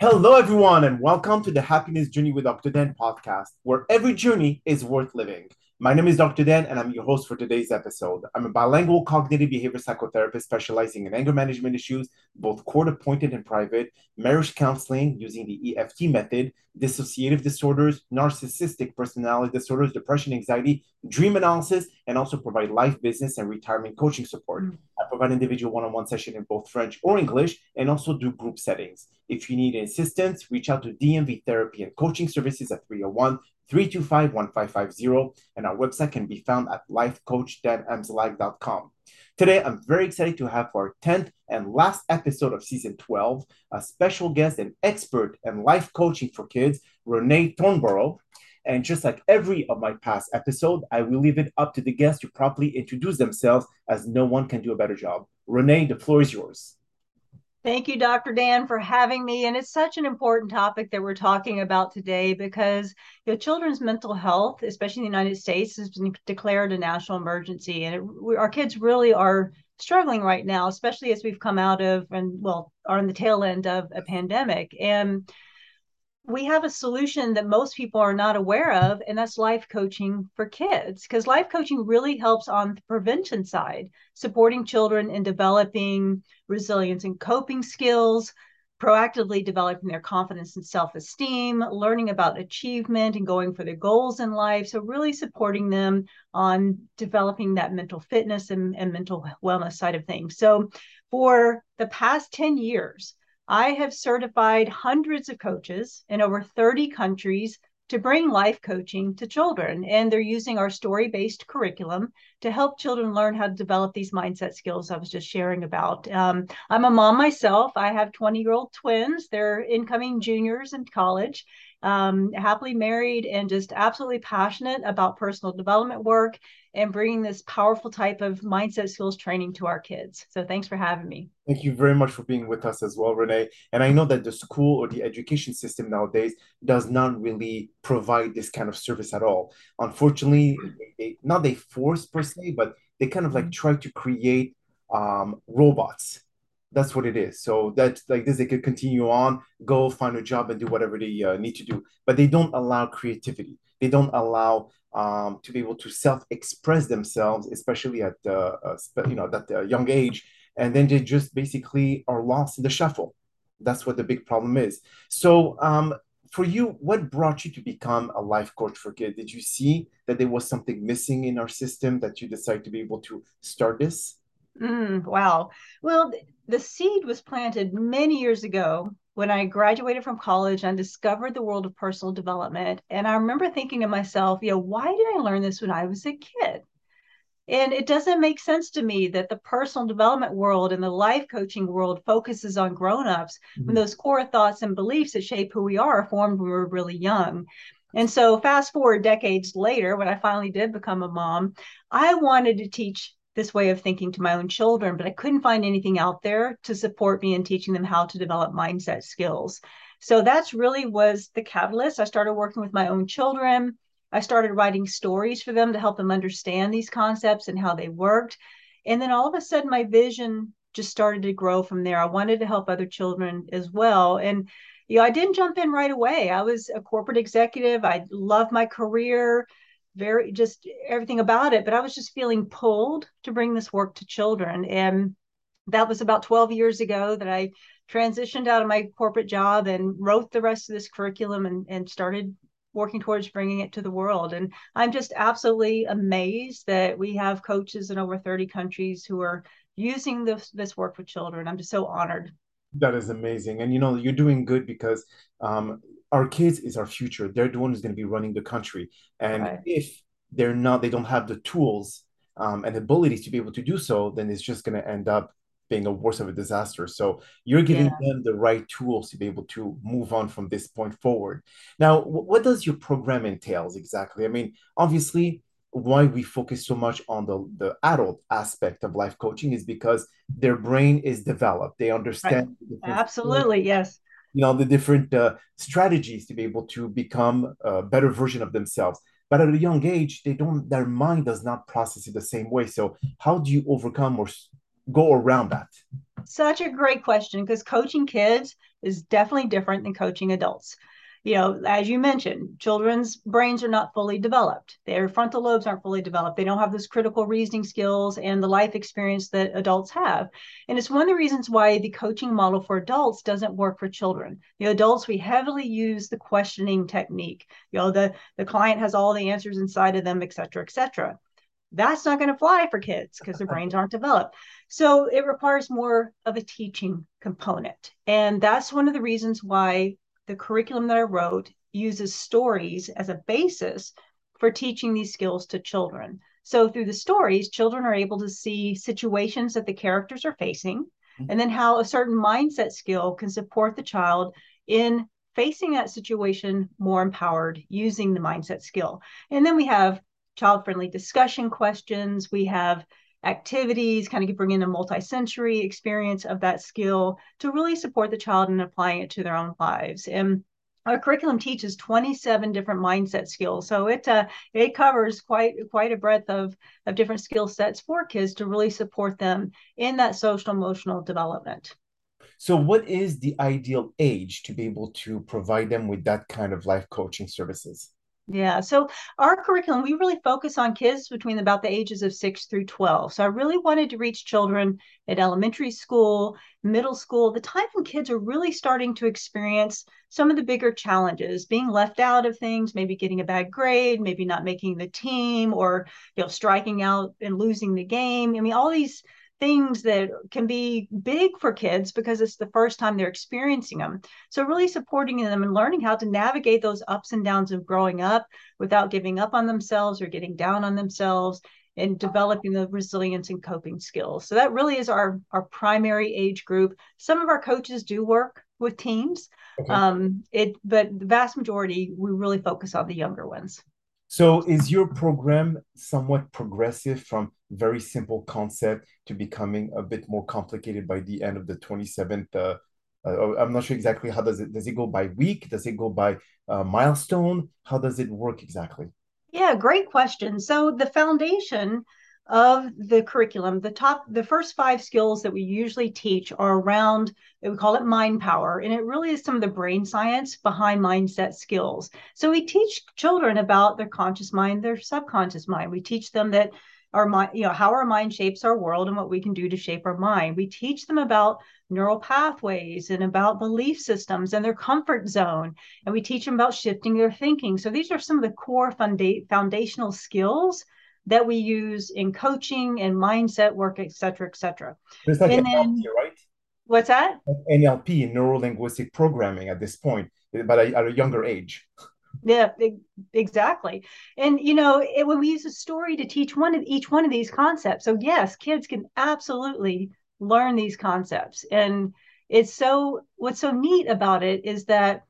Hello, everyone, and welcome to the Happiness Journey with. Dan podcast, where every journey is worth living. My name is Dr. Dan, and I'm your host for today's episode. I'm a bilingual cognitive behavior psychotherapist specializing in anger management issues, both court appointed and private, marriage counseling using the EFT method, dissociative disorders, narcissistic personality disorders, depression, anxiety, dream analysis, and also provide life, business, and retirement coaching support. Mm. I provide individual one on one session in both French or English, and also do group settings. If you need assistance, reach out to DMV Therapy and Coaching Services at 301 325 1550, and our website can be found at lifecoachdanamzlag.com. Today, I'm very excited to have for our 10th and last episode of season 12 a special guest and expert in life coaching for kids, Renaye Thornborrow. And just like every of my past episode, I will leave it up to the guests to properly introduce themselves as no one can do a better job. Renaye, the floor is yours. Thank you, Dr. Dan, for having me. And it's such an important topic that we're talking about today because you know, children's mental health, especially in the United States, has been declared a national emergency. And it, we, our kids really are struggling right now, especially as we've come out of and, well, are in the tail end of a pandemic. And we have a solution that most people are not aware of, and that's life coaching for kids. Because life coaching really helps on the prevention side, supporting children in developing resilience and coping skills, proactively developing their confidence and self esteem, learning about achievement and going for their goals in life. So, really supporting them on developing that mental fitness and, and mental wellness side of things. So, for the past 10 years, I have certified hundreds of coaches in over 30 countries to bring life coaching to children. And they're using our story based curriculum to help children learn how to develop these mindset skills I was just sharing about. Um, I'm a mom myself. I have 20 year old twins, they're incoming juniors in college um, happily married and just absolutely passionate about personal development work and bringing this powerful type of mindset skills training to our kids. So thanks for having me. Thank you very much for being with us as well, Renaye. And I know that the school or the education system nowadays does not really provide this kind of service at all. Unfortunately, they, not they force per se, but they kind of like try to create um, robots that's what it is. So that like this, they could continue on, go find a job and do whatever they uh, need to do, but they don't allow creativity. They don't allow um, to be able to self-express themselves, especially at uh, uh, you know that uh, young age, and then they just basically are lost in the shuffle. That's what the big problem is. So um, for you, what brought you to become a life coach for kids? Did you see that there was something missing in our system that you decided to be able to start this? Mm, wow. Well, the seed was planted many years ago when I graduated from college and discovered the world of personal development. And I remember thinking to myself, you know, why did I learn this when I was a kid? And it doesn't make sense to me that the personal development world and the life coaching world focuses on grown-ups mm-hmm. when those core thoughts and beliefs that shape who we are are formed when we're really young. And so fast forward decades later, when I finally did become a mom, I wanted to teach this way of thinking to my own children, but I couldn't find anything out there to support me in teaching them how to develop mindset skills. So that's really was the catalyst. I started working with my own children. I started writing stories for them to help them understand these concepts and how they worked. And then all of a sudden, my vision just started to grow from there. I wanted to help other children as well. And you know, I didn't jump in right away. I was a corporate executive. I loved my career very just everything about it but i was just feeling pulled to bring this work to children. And that was about 12 years ago that i transitioned out of my corporate job and wrote the rest of this curriculum and, and started working towards bringing it to the world. And i'm just absolutely amazed that we have coaches in over 30 countries who are using this this work with children. I'm just so honored. That is amazing. And you know you're doing good because um, our kids is our future. They're the one who's going to be running the country. And right. if they're not, they don't have the tools um, and abilities to be able to do so, then it's just going to end up being a worse of a disaster. So you're giving yeah. them the right tools to be able to move on from this point forward. Now, what does your program entails exactly? I mean, obviously, why we focus so much on the, the adult aspect of life coaching is because their brain is developed. They understand. Right. Absolutely, yes you know the different uh, strategies to be able to become a better version of themselves. But at a young age they don't their mind does not process it the same way. So how do you overcome or go around that? Such a great question because coaching kids is definitely different than coaching adults you know, as you mentioned, children's brains are not fully developed. Their frontal lobes aren't fully developed. They don't have those critical reasoning skills and the life experience that adults have. And it's one of the reasons why the coaching model for adults doesn't work for children. The adults, we heavily use the questioning technique. You know, the, the client has all the answers inside of them, et cetera, et cetera. That's not going to fly for kids because their brains aren't developed. So it requires more of a teaching component. And that's one of the reasons why the curriculum that I wrote uses stories as a basis for teaching these skills to children. So through the stories, children are able to see situations that the characters are facing, mm-hmm. and then how a certain mindset skill can support the child in facing that situation more empowered using the mindset skill. And then we have child friendly discussion questions. We have activities, kind of bring in a multi-sensory experience of that skill to really support the child in applying it to their own lives. And our curriculum teaches 27 different mindset skills. So it uh, it covers quite quite a breadth of of different skill sets for kids to really support them in that social emotional development. So what is the ideal age to be able to provide them with that kind of life coaching services yeah. So our curriculum, we really focus on kids between about the ages of six through 12. So I really wanted to reach children at elementary school, middle school, the time when kids are really starting to experience some of the bigger challenges, being left out of things, maybe getting a bad grade, maybe not making the team or, you know, striking out and losing the game. I mean, all these things that can be big for kids because it's the first time they're experiencing them. So, really supporting them and learning how to navigate those ups and downs of growing up without giving up on themselves or getting down on themselves and developing the resilience and coping skills. So, that really is our, our primary age group. Some of our coaches do work with teams. Okay. Um, it, but the vast majority, we really focus on the younger ones. So is your program somewhat progressive from very simple concept to becoming a bit more complicated by the end of the 27th? Uh, uh, I'm not sure exactly how does it, does it go by week? Does it go by uh, milestone? How does it work exactly? Yeah, great question. So the foundation of the curriculum, the top, the first five skills that we usually teach are around, we call it mind power. And it really is some of the brain science behind mindset skills. So we teach children about their conscious mind, their subconscious mind. We teach them that our mind, you know, how our mind shapes our world and what we can do to shape our mind. We teach them about neural pathways and about belief systems and their comfort zone. And we teach them about shifting their thinking. So these are some of the core funda- foundational skills that we use in coaching and mindset work, et cetera, et cetera. It's like and NLP, then, right? What's that? NLP, neuro linguistic programming at this point, but at a younger age. Yeah, exactly. And you know, it, when we use a story to teach one of each one of these concepts, so yes, kids can absolutely learn these concepts. And it's so what's so neat about it is that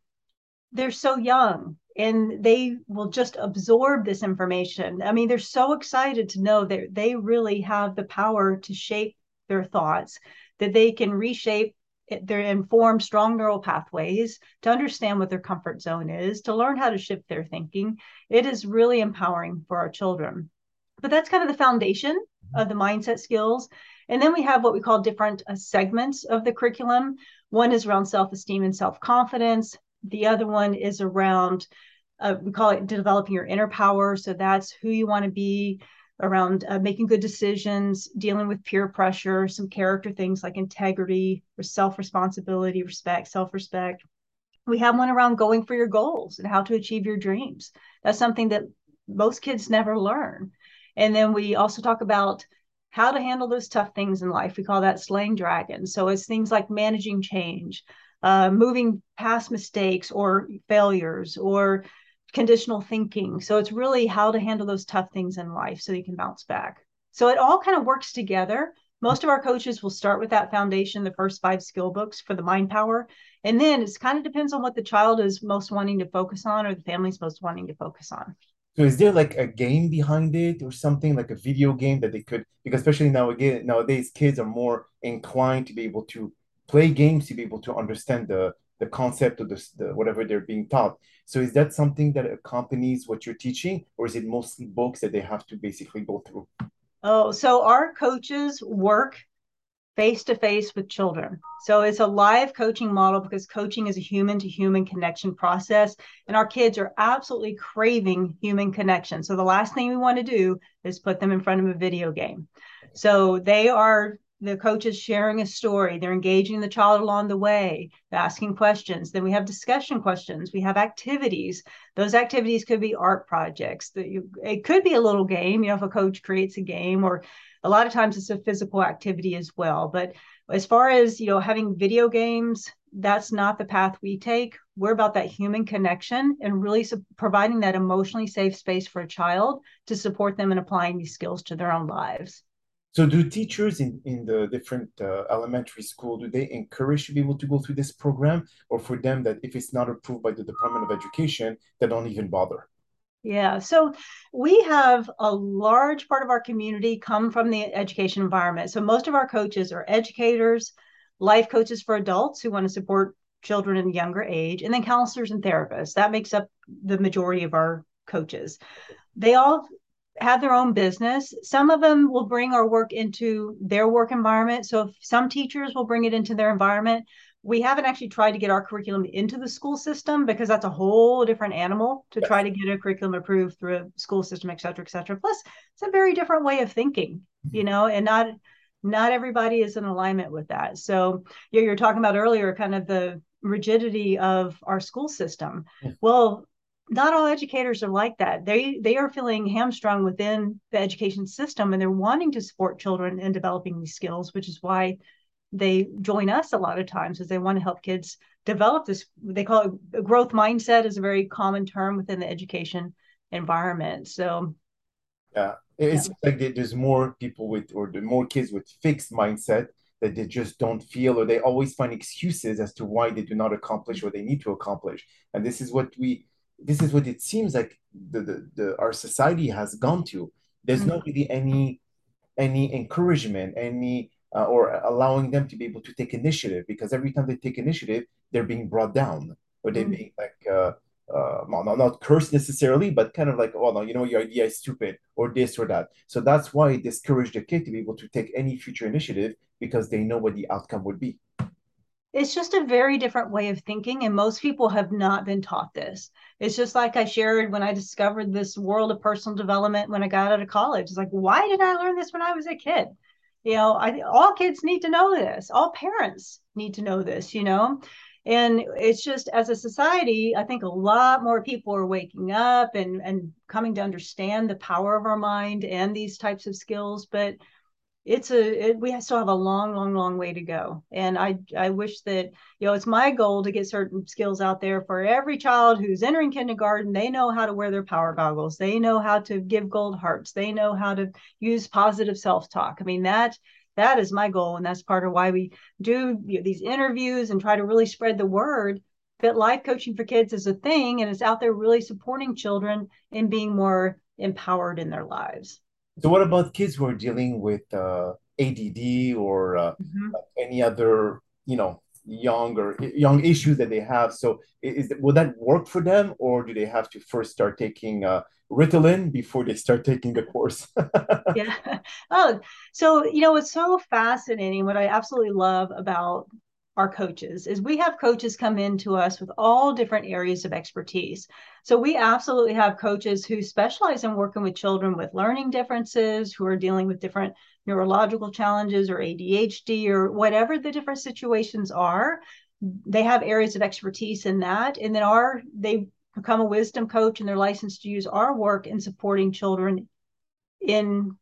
they're so young and they will just absorb this information. I mean, they're so excited to know that they really have the power to shape their thoughts, that they can reshape their informed strong neural pathways to understand what their comfort zone is, to learn how to shift their thinking. It is really empowering for our children. But that's kind of the foundation of the mindset skills. And then we have what we call different uh, segments of the curriculum. One is around self esteem and self confidence. The other one is around, uh, we call it developing your inner power. So that's who you want to be around uh, making good decisions, dealing with peer pressure, some character things like integrity, self responsibility, respect, self respect. We have one around going for your goals and how to achieve your dreams. That's something that most kids never learn. And then we also talk about how to handle those tough things in life. We call that slaying dragons. So it's things like managing change, uh, moving past mistakes or failures or conditional thinking. So it's really how to handle those tough things in life so you can bounce back. So it all kind of works together. Most of our coaches will start with that foundation, the first five skill books for the mind power. And then it kind of depends on what the child is most wanting to focus on or the family's most wanting to focus on. So is there like a game behind it or something like a video game that they could because especially now again nowadays kids are more inclined to be able to play games to be able to understand the the concept of the, the whatever they're being taught. So is that something that accompanies what you're teaching, or is it mostly books that they have to basically go through? Oh, so our coaches work face to face with children. So it's a live coaching model because coaching is a human to human connection process. And our kids are absolutely craving human connection. So the last thing we want to do is put them in front of a video game. So they are the coach is sharing a story. They're engaging the child along the way asking questions. Then we have discussion questions. We have activities. Those activities could be art projects. It could be a little game you know if a coach creates a game or a lot of times it's a physical activity as well. But as far as you know having video games that's not the path we take. We're about that human connection and really su- providing that emotionally safe space for a child to support them in applying these skills to their own lives so do teachers in, in the different uh, elementary school, do they encourage able to go through this program or for them that if it's not approved by the Department of Education, they don't even bother? Yeah, so we have a large part of our community come from the education environment. So most of our coaches are educators, life coaches for adults who want to support children in younger age, and then counselors and therapists. That makes up the majority of our coaches. They all have their own business. Some of them will bring our work into their work environment. So some teachers will bring it into their environment. We haven't actually tried to get our curriculum into the school system because that's a whole different animal to try to get a curriculum approved through a school system, et cetera, et cetera. Plus, it's a very different way of thinking, you mm-hmm. know, and not not everybody is in alignment with that. So yeah, you're talking about earlier, kind of the rigidity of our school system. Well, not all educators are like that. They they are feeling hamstrung within the education system and they're wanting to support children in developing these skills, which is why they join us a lot of times as they want to help kids develop this they call it a growth mindset is a very common term within the education environment. So yeah, it's yeah. like there's more people with or the more kids with fixed mindset that they just don't feel or they always find excuses as to why they do not accomplish what they need to accomplish. And this is what we this is what it seems like the, the, the our society has gone to. There's mm-hmm. not really any any encouragement, any uh, or allowing them to be able to take initiative because every time they take initiative, they're being brought down or they're mm-hmm. being like uh, uh, well, not, not cursed necessarily, but kind of like, oh no, you know, your idea is stupid or this or that. So that's why it discouraged the kid to be able to take any future initiative because they know what the outcome would be it's just a very different way of thinking and most people have not been taught this. It's just like i shared when i discovered this world of personal development when i got out of college. It's like why did i learn this when i was a kid? You know I, all kids need to know this. All parents need to know this you know? And it's just as a society i think a lot more people are waking up and and coming to understand the power of our mind and these types of skills but it's a it, we still have a long long long way to go. And i i wish that you know it's my goal to get certain skills out there for every child who's entering kindergarten. They know how to wear their power goggles. They know how to give gold hearts. They know how to use positive self-talk. I mean that that is my goal. And that's part of why we do you know, these interviews and try to really spread the word that life coaching for kids is a thing and it's out there really supporting children in being more empowered in their lives so what about kids who are dealing with uh, ADD or uh, mm-hmm. any other, you know, young or young issues that they have? So is will that work for them, or do they have to first start taking uh, Ritalin before they start taking the course? yeah. Oh, so you know it's so fascinating? What I absolutely love about our coaches is we have coaches come in to us with all different areas of expertise. So we absolutely have coaches who specialize in working with children with learning differences, who are dealing with different neurological challenges or ADHD or whatever the different situations are. They have areas of expertise in that. And then our they become a wisdom coach and they're licensed to use our work in supporting children in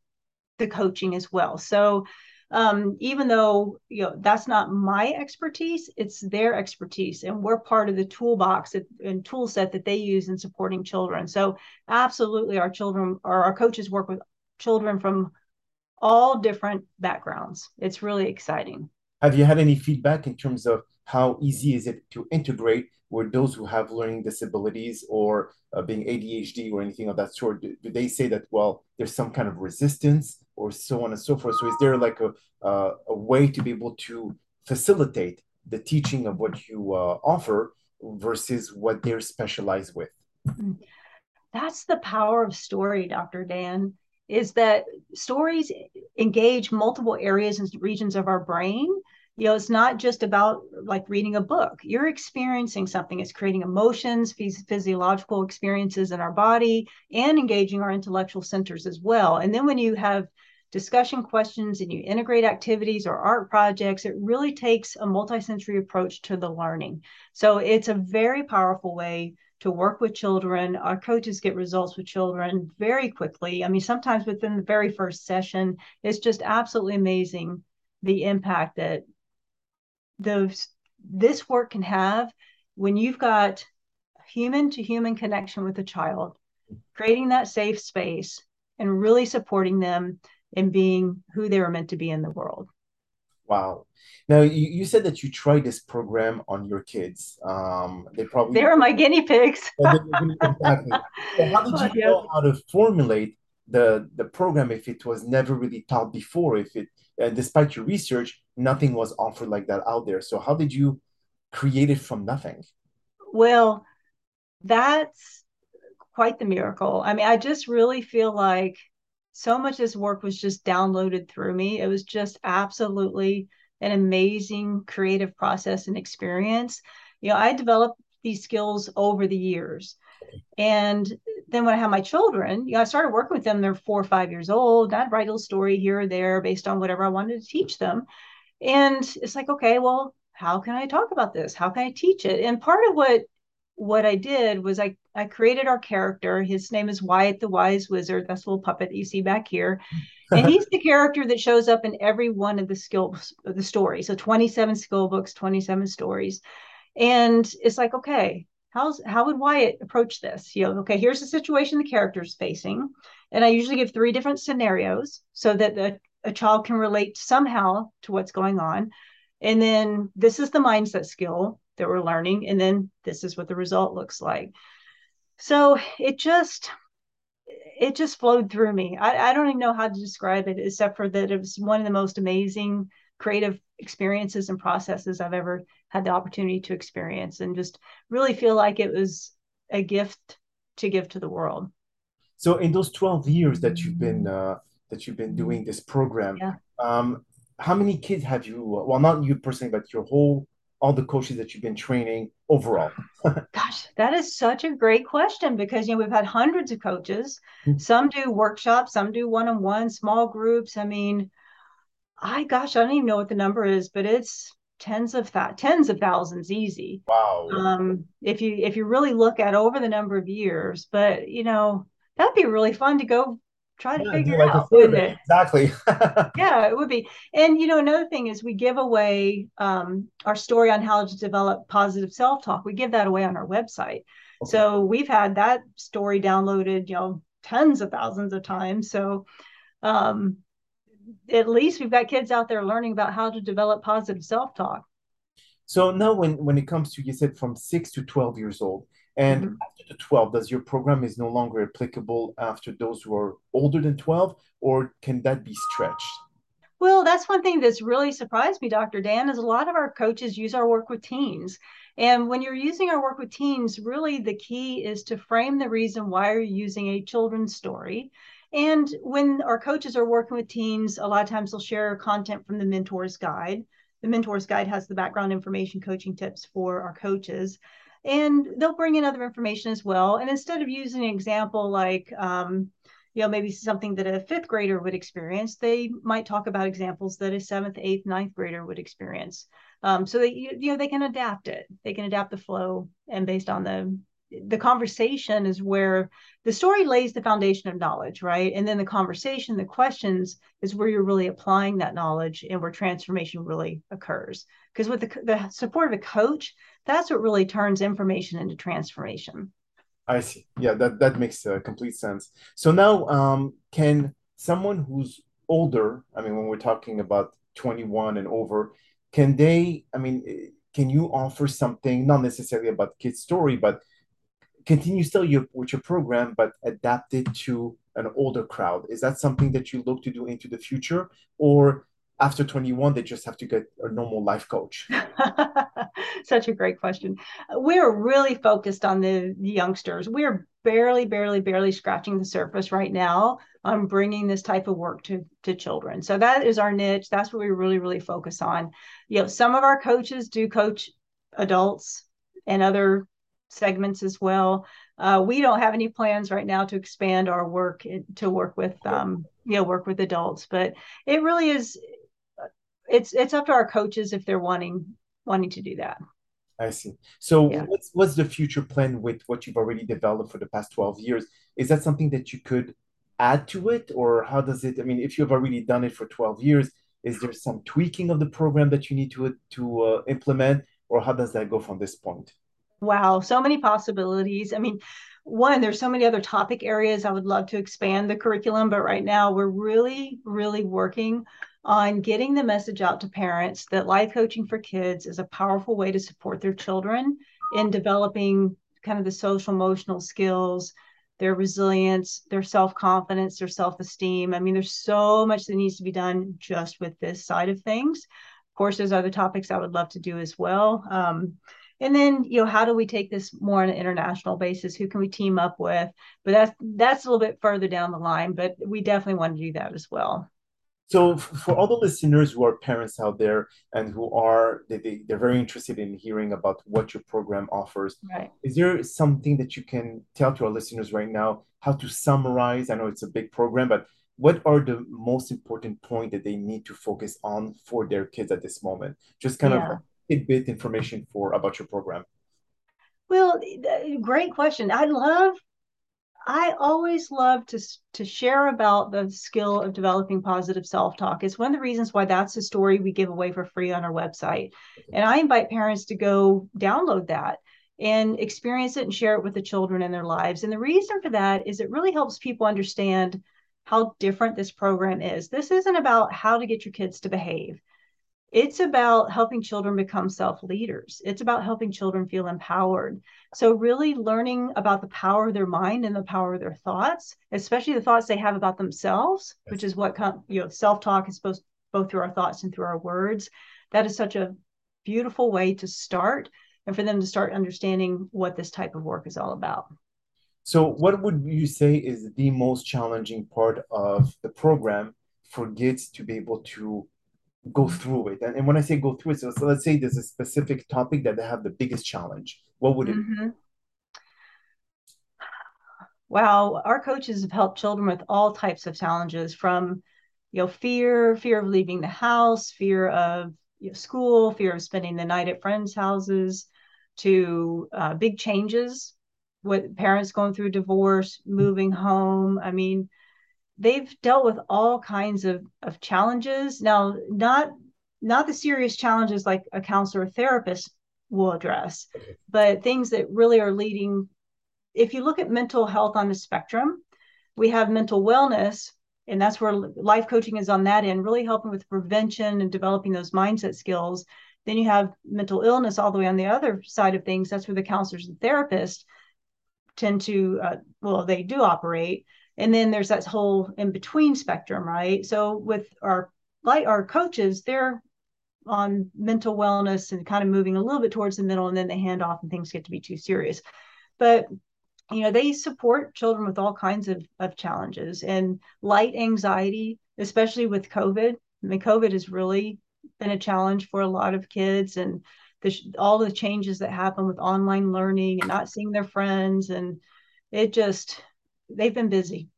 the coaching as well. So um, even though you know that's not my expertise it's their expertise and we're part of the toolbox and tool set that they use in supporting children. So absolutely our children or our coaches work with children from all different backgrounds. It's really exciting. Have you had any feedback in terms of how easy is it to integrate with those who have learning disabilities or uh, being ADHD or anything of that sort? Do, do, they say that, well, there's some kind of resistance or so on and so forth? So is there like a, uh, a way to be able to facilitate the teaching of what you uh, offer versus what they're specialized with? That's the power of story, Dr. Dan is that stories engage multiple areas and regions of our brain you know it's not just about like reading a book. You're experiencing something. It's creating emotions physiological experiences in our body and engaging our intellectual centers as well. And then when you have discussion questions and you integrate activities or art projects it really takes a multi-sensory approach to the learning. So it's a very powerful way to work with children. Our coaches get results with children very quickly. I mean sometimes within the very first session it's just absolutely amazing the impact that those this work can have when you've got human to human connection with a child, creating that safe space and really supporting them in being who they were meant to be in the world. Wow. Now you, you said that you tried this program on your kids. Um, they probably they were my guinea pigs. exactly. So how did you yeah. know how to formulate the the program if it was never really taught before? If it uh, despite your research, nothing was offered like that out there. So how did you create it from nothing? Well, that's quite the miracle. I mean, I just really feel like so much of this work was just downloaded through me. It was just absolutely an amazing creative process and experience. You know, I developed these skills over the years. And then when I had my children, you know, I started working with them. They're four or five years old. I'd write a little story here or there based on whatever I wanted to teach them. And it's like, okay, well, how can I talk about this? How can I teach it? And part of what what I did was I I created our character. His name is Wyatt the Wise Wizard. That's a little puppet that you see back here. and he's the character that shows up in every one of the skills of the stories. So 27 skill books, 27 stories. And it's like, okay, how's how would Wyatt approach this? You know, okay, here's the situation the character's facing. And I usually give three different scenarios so that the a child can relate somehow to what's going on. And then this is the mindset skill that we're learning. And then this is what the result looks like. So it just, it just flowed through me. I, I don't even know how to describe it, except for that it was one of the most amazing creative experiences and processes I've ever had the opportunity to experience and just really feel like it was a gift to give to the world. So in those 12 years that you've been uh, that you've been doing this program. Yeah. Um, how many kids have you? Well, not you personally, but your whole all the coaches that you've been training overall? Gosh, that is such a great question because you know we've had hundreds of coaches. Mm-hmm. Some do workshops, some do one-on-one, small groups. I mean, I gosh, I don't even know what the number is, but it's tens of that tens of thousands easy. Wow. Um, if you if you really look at over the number of years, but you know that'd be really fun to go try to yeah, figure like out. It? Exactly. yeah, it would be. And you know, another thing is we give away um, our story on how to develop positive self-talk. We give that away on our website. Okay. So we've had that story downloaded, you know, tens of thousands of times. So um, at least we've got kids out there learning about how to develop positive self-talk. So now when when it comes to you said from six to 12 years old, and mm-hmm. after the 12, does your program is no longer applicable after those who are older than 12, or can that be stretched? Well, that's one thing that's really surprised me, Dr. Dan, is a lot of our coaches use our work with teens. And when you're using our work with teens, really the key is to frame the reason why you're using a children's story. And when our coaches are working with teens, a lot of times they'll share content from the Mentor's Guide. The Mentor's Guide has the background information coaching tips for our coaches and they'll bring in other information as well. And instead of using an example like, um, you know, maybe something that a fifth grader would experience, they might talk about examples that a seventh, eighth, ninth grader would experience. Um, so you, you know they can adapt it. They can adapt the flow, and based on the the conversation is where the story lays the foundation of knowledge, right? And then the conversation, the questions is where you're really applying that knowledge and where transformation really occurs. Because with the, the support of a coach, that's what really turns information into transformation. I see. Yeah, that, that makes uh, complete sense. So now, um, can someone who's older, I mean, when we're talking about 21 and over, can they, I mean, can you offer something, not necessarily about kids' story, but continue still your, with your program, but adapt it to an older crowd? Is that something that you look to do into the future? Or after 21 they just have to get a normal life coach such a great question we're really focused on the, the youngsters we're barely, barely, barely scratching the surface right now on bringing this type of work to, to children. So that is our niche. That's what we really, really focus on. You know, some of our coaches do coach adults and other segments as well. Uh, we don't have any plans right now to expand our work to work with, um, you know, work with adults, but it really is, it's, it's up to our coaches if they're wanting, wanting to do that. I see. So yeah. what's what's the future plan with what you've already developed for the past 12 years? Is that something that you could add to it or how does it I mean if you've already done it for 12 years, is there some tweaking of the program that you need to to uh, implement or how does that go from this point? Wow, so many possibilities. I mean, one, there's so many other topic areas I would love to expand the curriculum, but right now we're really, really working on getting the message out to parents that life coaching for kids is a powerful way to support their children in developing kind of the social emotional skills their resilience their self-confidence their self-esteem. I mean there's so much that needs to be done just with this side of things. Of course there's other topics i would love to do as well. Um, and then you know how do we take this more on an international basis? Who can we team up with? But that's that's a little bit further down the line but we definitely want to do that as well. So for all the listeners who are parents out there and who are they, they, they're very interested in hearing about what your program offers right. is there something that you can tell to our listeners right now how to summarize? I know it's a big program but what are the most important point that they need to focus on for their kids at this moment? Just kind yeah. of tidbit information for about your program well great question i love I always love to to share about the skill of developing positive self-talk. It's one of the reasons why that's a story we give away for free on our website. And I invite parents to go download that and experience it and share it with the children in their lives. And the reason for that is it really helps people understand how different this program is. This isn't about how to get your kids to behave. It's about helping children become self leaders. It's about helping children feel empowered. So, really learning about the power of their mind and the power of their thoughts, especially the thoughts they have about themselves, yes. which is what you know self talk is supposed both through our thoughts and through our words. That is such a beautiful way to start and for them to start understanding what this type of work is all about. So, what would you say is the most challenging part of the program for kids to be able to go through it. And, and when I say go through it, so, so, let's say there's a specific topic that they have the biggest challenge. What would it mm-hmm. Wow, our coaches have helped children with all types of challenges from you know fear, fear of leaving the house, fear of you know, school, fear of spending the night at friends' houses, to uh, big changes with parents going through divorce, moving home. I mean, they've dealt with all kinds of, of challenges. Now, not not the serious challenges like a counselor or therapist will address, but things that really are leading. If you look at mental health on the spectrum, we have mental wellness, and that's where life coaching is on that end, really helping with prevention and developing those mindset skills. Then you have mental illness all the way on the other side of things. That's where the counselors and therapists tend to, uh, well, they do operate and then there's that whole in between spectrum right? So with our like our coaches they're on mental wellness and kind of moving a little bit towards the middle and then they hand off and things get to be too serious. But you know they support children with all kinds of, of challenges and light anxiety especially with covid. I mean covid has really been a challenge for a lot of kids and the, all the changes that happen with online learning and not seeing their friends and it just they've been busy.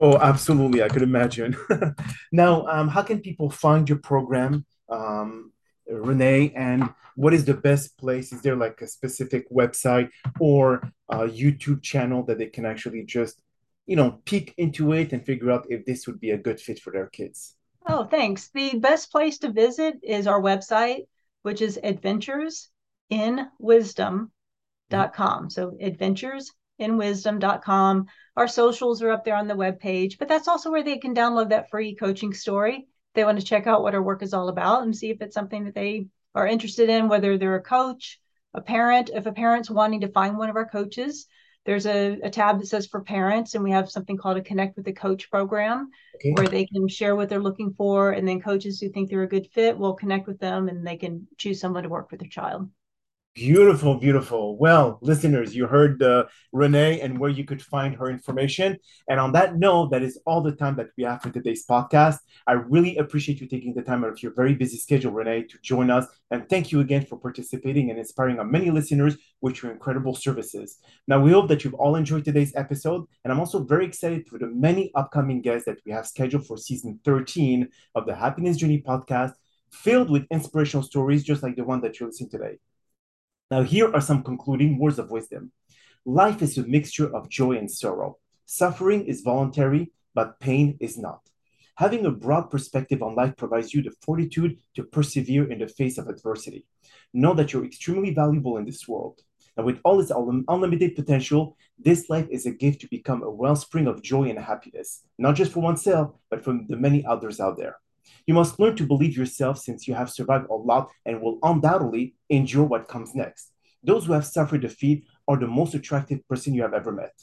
Oh, absolutely. I could imagine. now, um, how can people find your program, um, Renaye? And what is the best place? Is there like a specific website or a YouTube channel that they can actually just, you know, peek into it and figure out if this would be a good fit for their kids? Oh, thanks. The best place to visit is our website, which is adventuresinwisdom.com. So adventures inwisdom.com. Our socials are up there on the web page, but that's also where they can download that free coaching story. They want to check out what our work is all about and see if it's something that they are interested in, whether they're a coach, a parent. If a parent's wanting to find one of our coaches, there's a, a tab that says for parents, and we have something called a Connect with a Coach program okay. where they can share what they're looking for. And then coaches who think they're a good fit will connect with them and they can choose someone to work with their child. Beautiful, beautiful. Well, listeners, you heard uh, Renaye and where you could find her information. And on that note, that is all the time that we have for today's podcast. I really appreciate you taking the time out of your very busy schedule, Renaye, to join us. And thank you again for participating and inspiring our many listeners with your incredible services. Now, we hope that you've all enjoyed today's episode. And I'm also very excited for the many upcoming guests that we have scheduled for season 13 of the Happiness Journey podcast, filled with inspirational stories just like the one that you're listening today. Now, here are some concluding words of wisdom. Life is a mixture of joy and sorrow. Suffering is voluntary, but pain is not. Having a broad perspective on life provides you the fortitude to persevere in the face of adversity. Know that you're extremely valuable in this world. And with all its unlimited potential, this life is a gift to become a wellspring of joy and happiness, not just for oneself, but for the many others out there. You must learn to believe yourself since you have survived a lot and will undoubtedly endure what comes next. Those who have suffered defeat are the most attractive person you have ever met.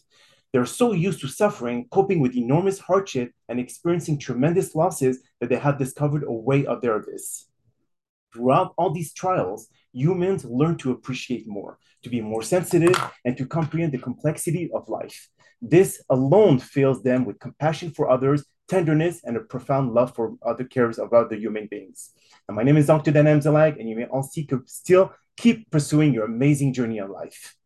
They're so used to suffering, coping with enormous hardship, and experiencing tremendous losses that they have discovered a way of their abyss. Throughout all these trials, humans learn to appreciate more, to be more sensitive, and to comprehend the complexity of life. This alone fills them with compassion for others tenderness, and a profound love for other cares of other human beings. And my name is Dr. Dan Amzallag, and you may all seek to still keep pursuing your amazing journey in life.